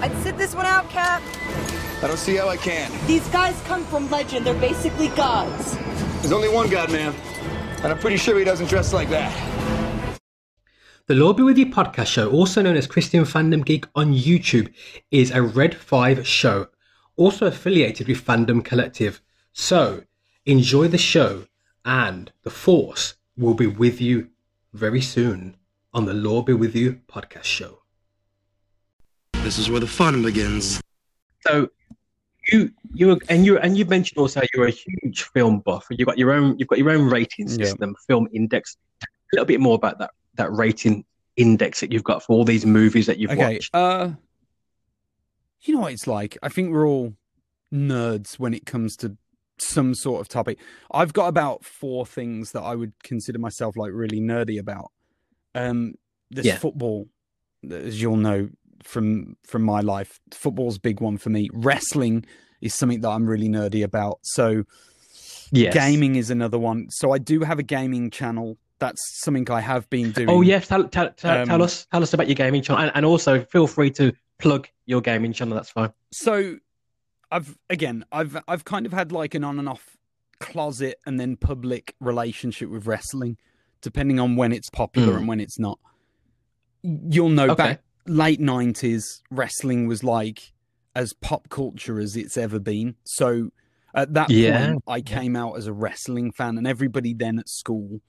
I'd sit this one out, Cap. I don't see how I can. These guys come from legend. They're basically gods. There's only one God, man. And I'm pretty sure he doesn't dress like that. The Lord Be With You podcast show, also known as Christian Fandom Geek on YouTube, is a Red 5 show, also affiliated with Fandom Collective. So, enjoy the show, and the Force will be with you very soon on the Lord Be With You podcast show. This is where the fun begins. So, you you and you and you mentioned also you're a huge film buff. You've got your own you've got your own rating Yeah. system, film index. A little bit more about that that rating index that you've got for all these movies that you've Okay. watched. Uh, you know what it's like. I think we're all nerds when it comes to some sort of topic. I've got about four things that I would consider myself like really nerdy about. Um, this Yeah. football, as you'll know from from my life, football's a big one for me. Wrestling is something that I'm really nerdy about. So Yes. gaming is another one. So I do have a gaming channel. That's something I have been doing. Oh yes, tell, tell, tell, Um, tell us tell us about your gaming channel, and, and also feel free to plug your gaming channel. That's fine. so i've again i've i've kind of had like an on and off closet and then public relationship with wrestling depending on when it's popular Mm. and when it's not you'll know Okay. back late 90s wrestling was like as pop culture as it's ever been so at that Yeah. point i came out as a wrestling fan and everybody then at school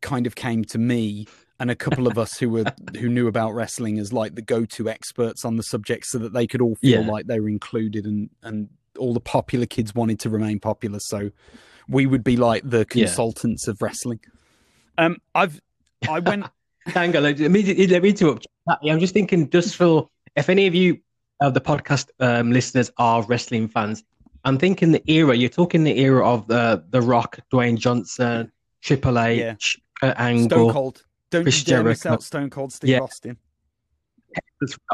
kind of came to me and a couple of us who were who knew about wrestling as like the go-to experts on the subject so that they could all feel Yeah. like they were included and and all the popular kids wanted to remain popular so we would be like the Yeah. consultants of wrestling um i've i went Hang on, let me let me interrupt. I'm just thinking, just for if any of you of the podcast um, listeners are wrestling fans, I'm thinking the era. You're talking the era of the the Rock, Dwayne Johnson, Triple H, Yeah. Kurt Angle, stone cold don't Chris you dare out stone cold steve Yeah. austin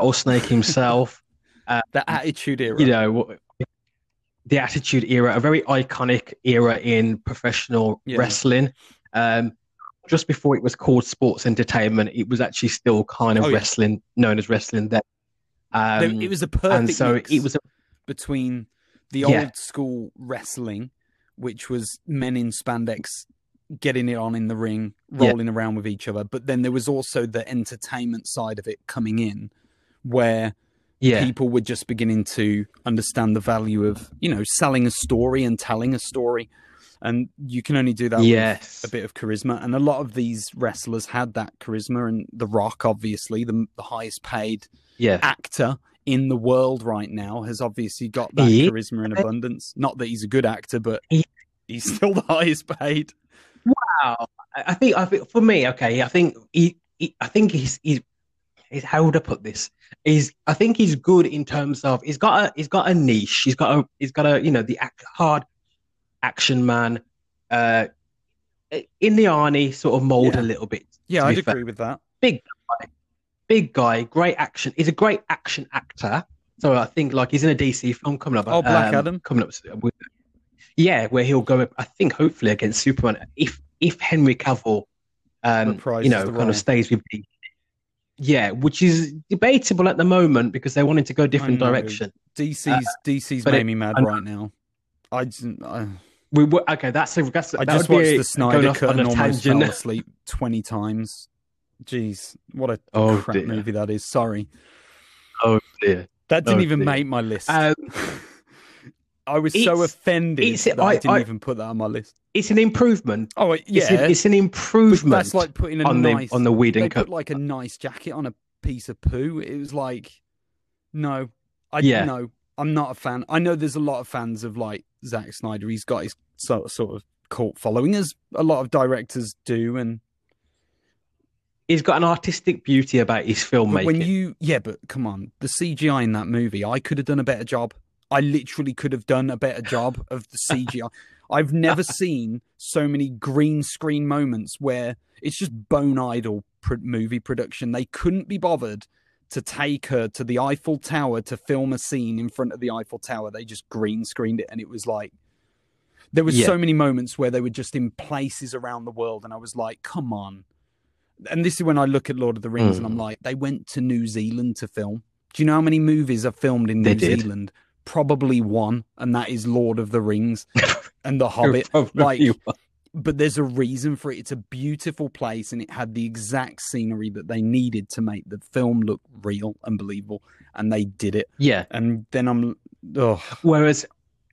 or Snake himself. the attitude era you know the attitude era a very iconic era in professional Yeah. wrestling um just before it was called sports entertainment it was actually still kind of Oh, yeah. wrestling known as wrestling then um it was a perfect and so mix it was a, between the Yeah. old school wrestling, which was men in spandex getting it on in the ring, Yeah. rolling around with each other, but then there was also the entertainment side of it coming in, where yeah people were just beginning to understand the value of you know selling a story and telling a story, and you can only do that yes with a bit of charisma. And a lot of these wrestlers had that charisma, and The Rock, obviously, the, the highest paid yeah actor in the world right now has obviously got that Yeah. charisma in abundance. Not that he's a good actor, but Yeah. he's still the highest paid. wow I think I think for me okay I think he, he I think he's he's he's how would I put this is I think he's good in terms of he's got a he's got a niche he's got a he's got a you know the act, hard action man uh in the Arnie sort of mold Yeah. a little bit Yeah, I'd fair. agree with that. big guy big guy great action he's a great action actor so I think like he's in a DC film coming up Oh, Black um, Adam? coming up with, yeah where he'll go I think hopefully against Superman if if Henry Cavill um you know kind role. of stays with the yeah which is debatable at the moment because they wanted to go a different direction DC's DC's but made it- me mad right now. I, I, we were okay that's a, that's I that just watched the Snyder going off cut on and a almost tangent. fell asleep twenty times. Jeez, what a Oh, crap dear. movie that is. Sorry, oh dear that didn't Oh, even dear. make my list. um, I was so offended it's- that I, I- didn't I- even put that on my list. it's an improvement Oh it's, yeah, a- it's an but improvement that's like putting a on nice the on the weed they and put cut like a nice jacket on a piece of poo. It was like, no, I Yeah. no, I'm not a fan. I know there's a lot of fans of like Zack Snyder. He's got his sort sort of cult following, as a lot of directors do. And he's got an artistic beauty about his filmmaking when you, yeah, but come on, the CGI in that movie, I could have done a better job. I literally could have done a better job of the CGI. I've never seen so many green screen moments where it's just bone idle pr- movie production. They couldn't be bothered to take her to the Eiffel Tower to film a scene in front of the Eiffel Tower. They just green screened it, and it was like there was Yeah. so many moments where they were just in places around the world, and I was like, "Come on!" And this is when I look at Lord of the Rings, and I'm Mm. like, they went to New Zealand to film. Do you know how many movies are filmed in They New did. Zealand? Probably one, and that is Lord of the Rings and The Hobbit. Like. But there's a reason for it. It's a beautiful place, and it had the exact scenery that they needed to make the film look real and believable, and they did it. yeah. And then I'm, oh, Whereas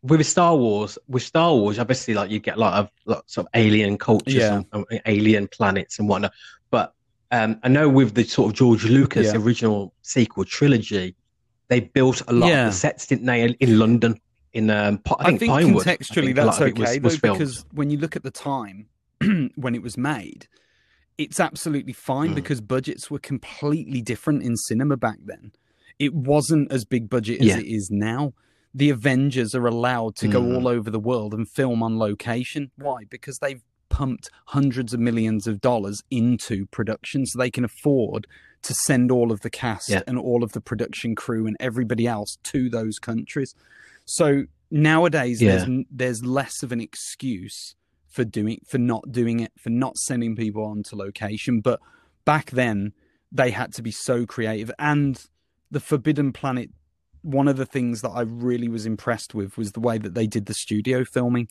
with Star Wars, with Star Wars, obviously, like you get a lot of lots of alien cultures Yeah. and, and alien planets and whatnot. But um, I know with the sort of George Lucas Yeah. original sequel trilogy, they built a lot Yeah. of the sets, didn't they, in London? In um, I think. I contextually think that's okay was though, because when you look at the time when it was made, it's absolutely fine Mm. because budgets were completely different in cinema back then. It wasn't as big budget as Yeah. it is now. The Avengers are allowed to go Mm. all over the world and film on location. Why? Because they've pumped hundreds of millions of dollars into production so they can afford to send all of the cast Yeah. and all of the production crew and everybody else to those countries. So nowadays there's Yeah. n- there's less of an excuse for doing for not doing it for not sending people onto location but back then they had to be so creative and the forbidden planet one of the things that i really was impressed with was the way that they did the studio filming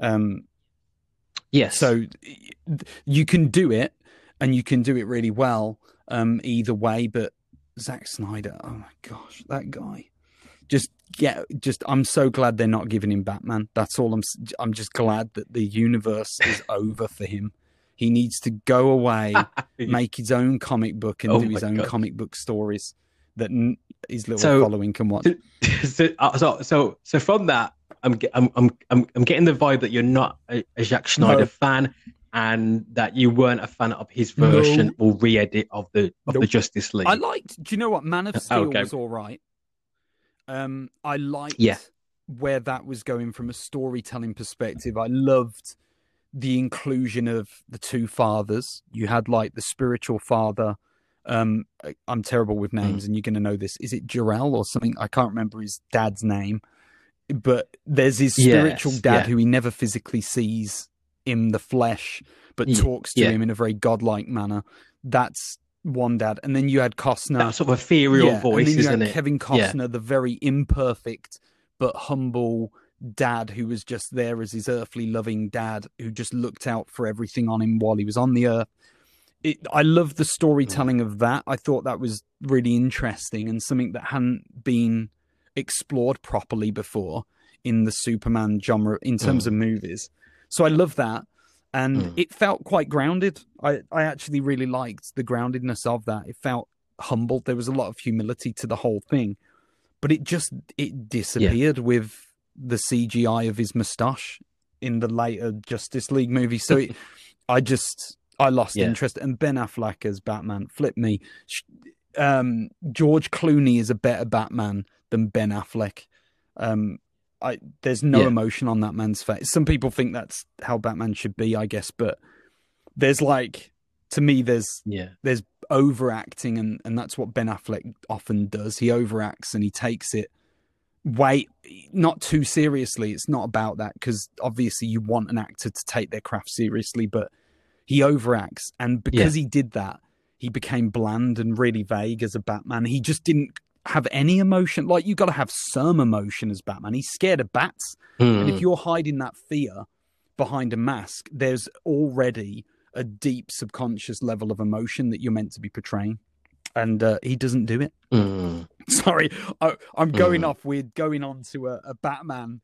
um yes. so you can do it and you can do it really well um either way but Zack Snyder oh my gosh that guy just get just I'm so glad they're not giving him Batman that's all I'm I'm just glad that the universe is over for him he needs to go away make his own comic book and Oh do his own God. comic book stories that n- his little So- following can watch so, uh, so, so, so from that, I'm, I'm, I'm, I'm, getting the vibe that you're not a, a Zack Snyder No. fan, and that you weren't a fan of his version or re-edit of the of the Justice League. I liked. Do you know what? Man of Steel Okay. was all right. Um, I liked Yeah. where that was going from a storytelling perspective. I loved the inclusion of the two fathers. You had like the spiritual father. Um, I'm terrible with names, and you're going to know this. Is it Jor-El or something? I can't remember his dad's name, but there's his spiritual Yes, dad yeah. who he never physically sees in the flesh, but Ye- talks to yeah. him in a very godlike manner. That's one dad, and then you had Costner, that sort of ethereal yeah, voice, and then you isn't had it? Kevin Yeah. Costner, the very imperfect but humble dad who was just there as his earthly loving dad who just looked out for everything on him while he was on the earth. It, I love the storytelling of that. I thought that was really interesting and something that hadn't been explored properly before in the Superman genre in terms mm. of movies. So I love that. And Mm. it felt quite grounded. I, I actually really liked the groundedness of that. It felt humbled. There was a lot of humility to the whole thing. But it just it disappeared with the CGI of his mustache in the later Justice League movie. So it, I just I lost Yeah. interest. And Ben Affleck as Batman flipped me. Um, George Clooney is a better Batman than Ben Affleck. Um, I there's no Yeah. emotion on that man's face. Some people think that's how Batman should be, I guess, but there's like to me there's Yeah, there's overacting and and that's what Ben Affleck often does. He overacts and he takes it way not too seriously. It's not about that because obviously you want an actor to take their craft seriously, but he overacts and because he did that, he became bland and really vague as a Batman. He just didn't have any emotion. Like you've got to have some emotion as Batman. He's scared of bats. And Mm. if you're hiding that fear behind a mask, there's already a deep subconscious level of emotion that you're meant to be portraying. And uh, he doesn't do it. Mm. Sorry, I, I'm going Mm. off. We're going on to a, a Batman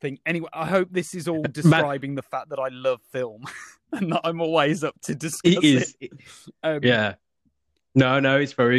thing. Anyway, I hope this is all describing the fact that I love film and that I'm always up to discuss it is. it. Um, Yeah. No, no, it's very.